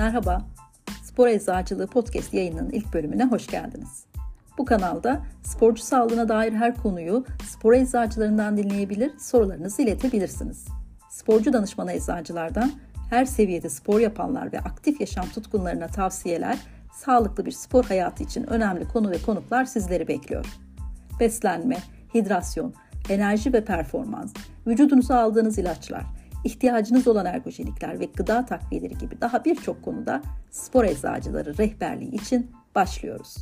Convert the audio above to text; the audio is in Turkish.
Merhaba, Spor Eczacılığı Podcast yayınının ilk bölümüne hoş geldiniz. Bu kanalda sporcu sağlığına dair her konuyu spor eczacılarından dinleyebilir, sorularınızı iletebilirsiniz. Sporcu danışmanı eczacılardan her seviyede spor yapanlar ve aktif yaşam tutkunlarına tavsiyeler, sağlıklı bir spor hayatı için önemli konu ve konuklar sizleri bekliyor. Beslenme, hidrasyon, enerji ve performans, vücudunuza aldığınız ilaçlar, ihtiyacınız olan ergojenikler ve gıda takviyeleri gibi daha birçok konuda spor eczacıları rehberliği için başlıyoruz.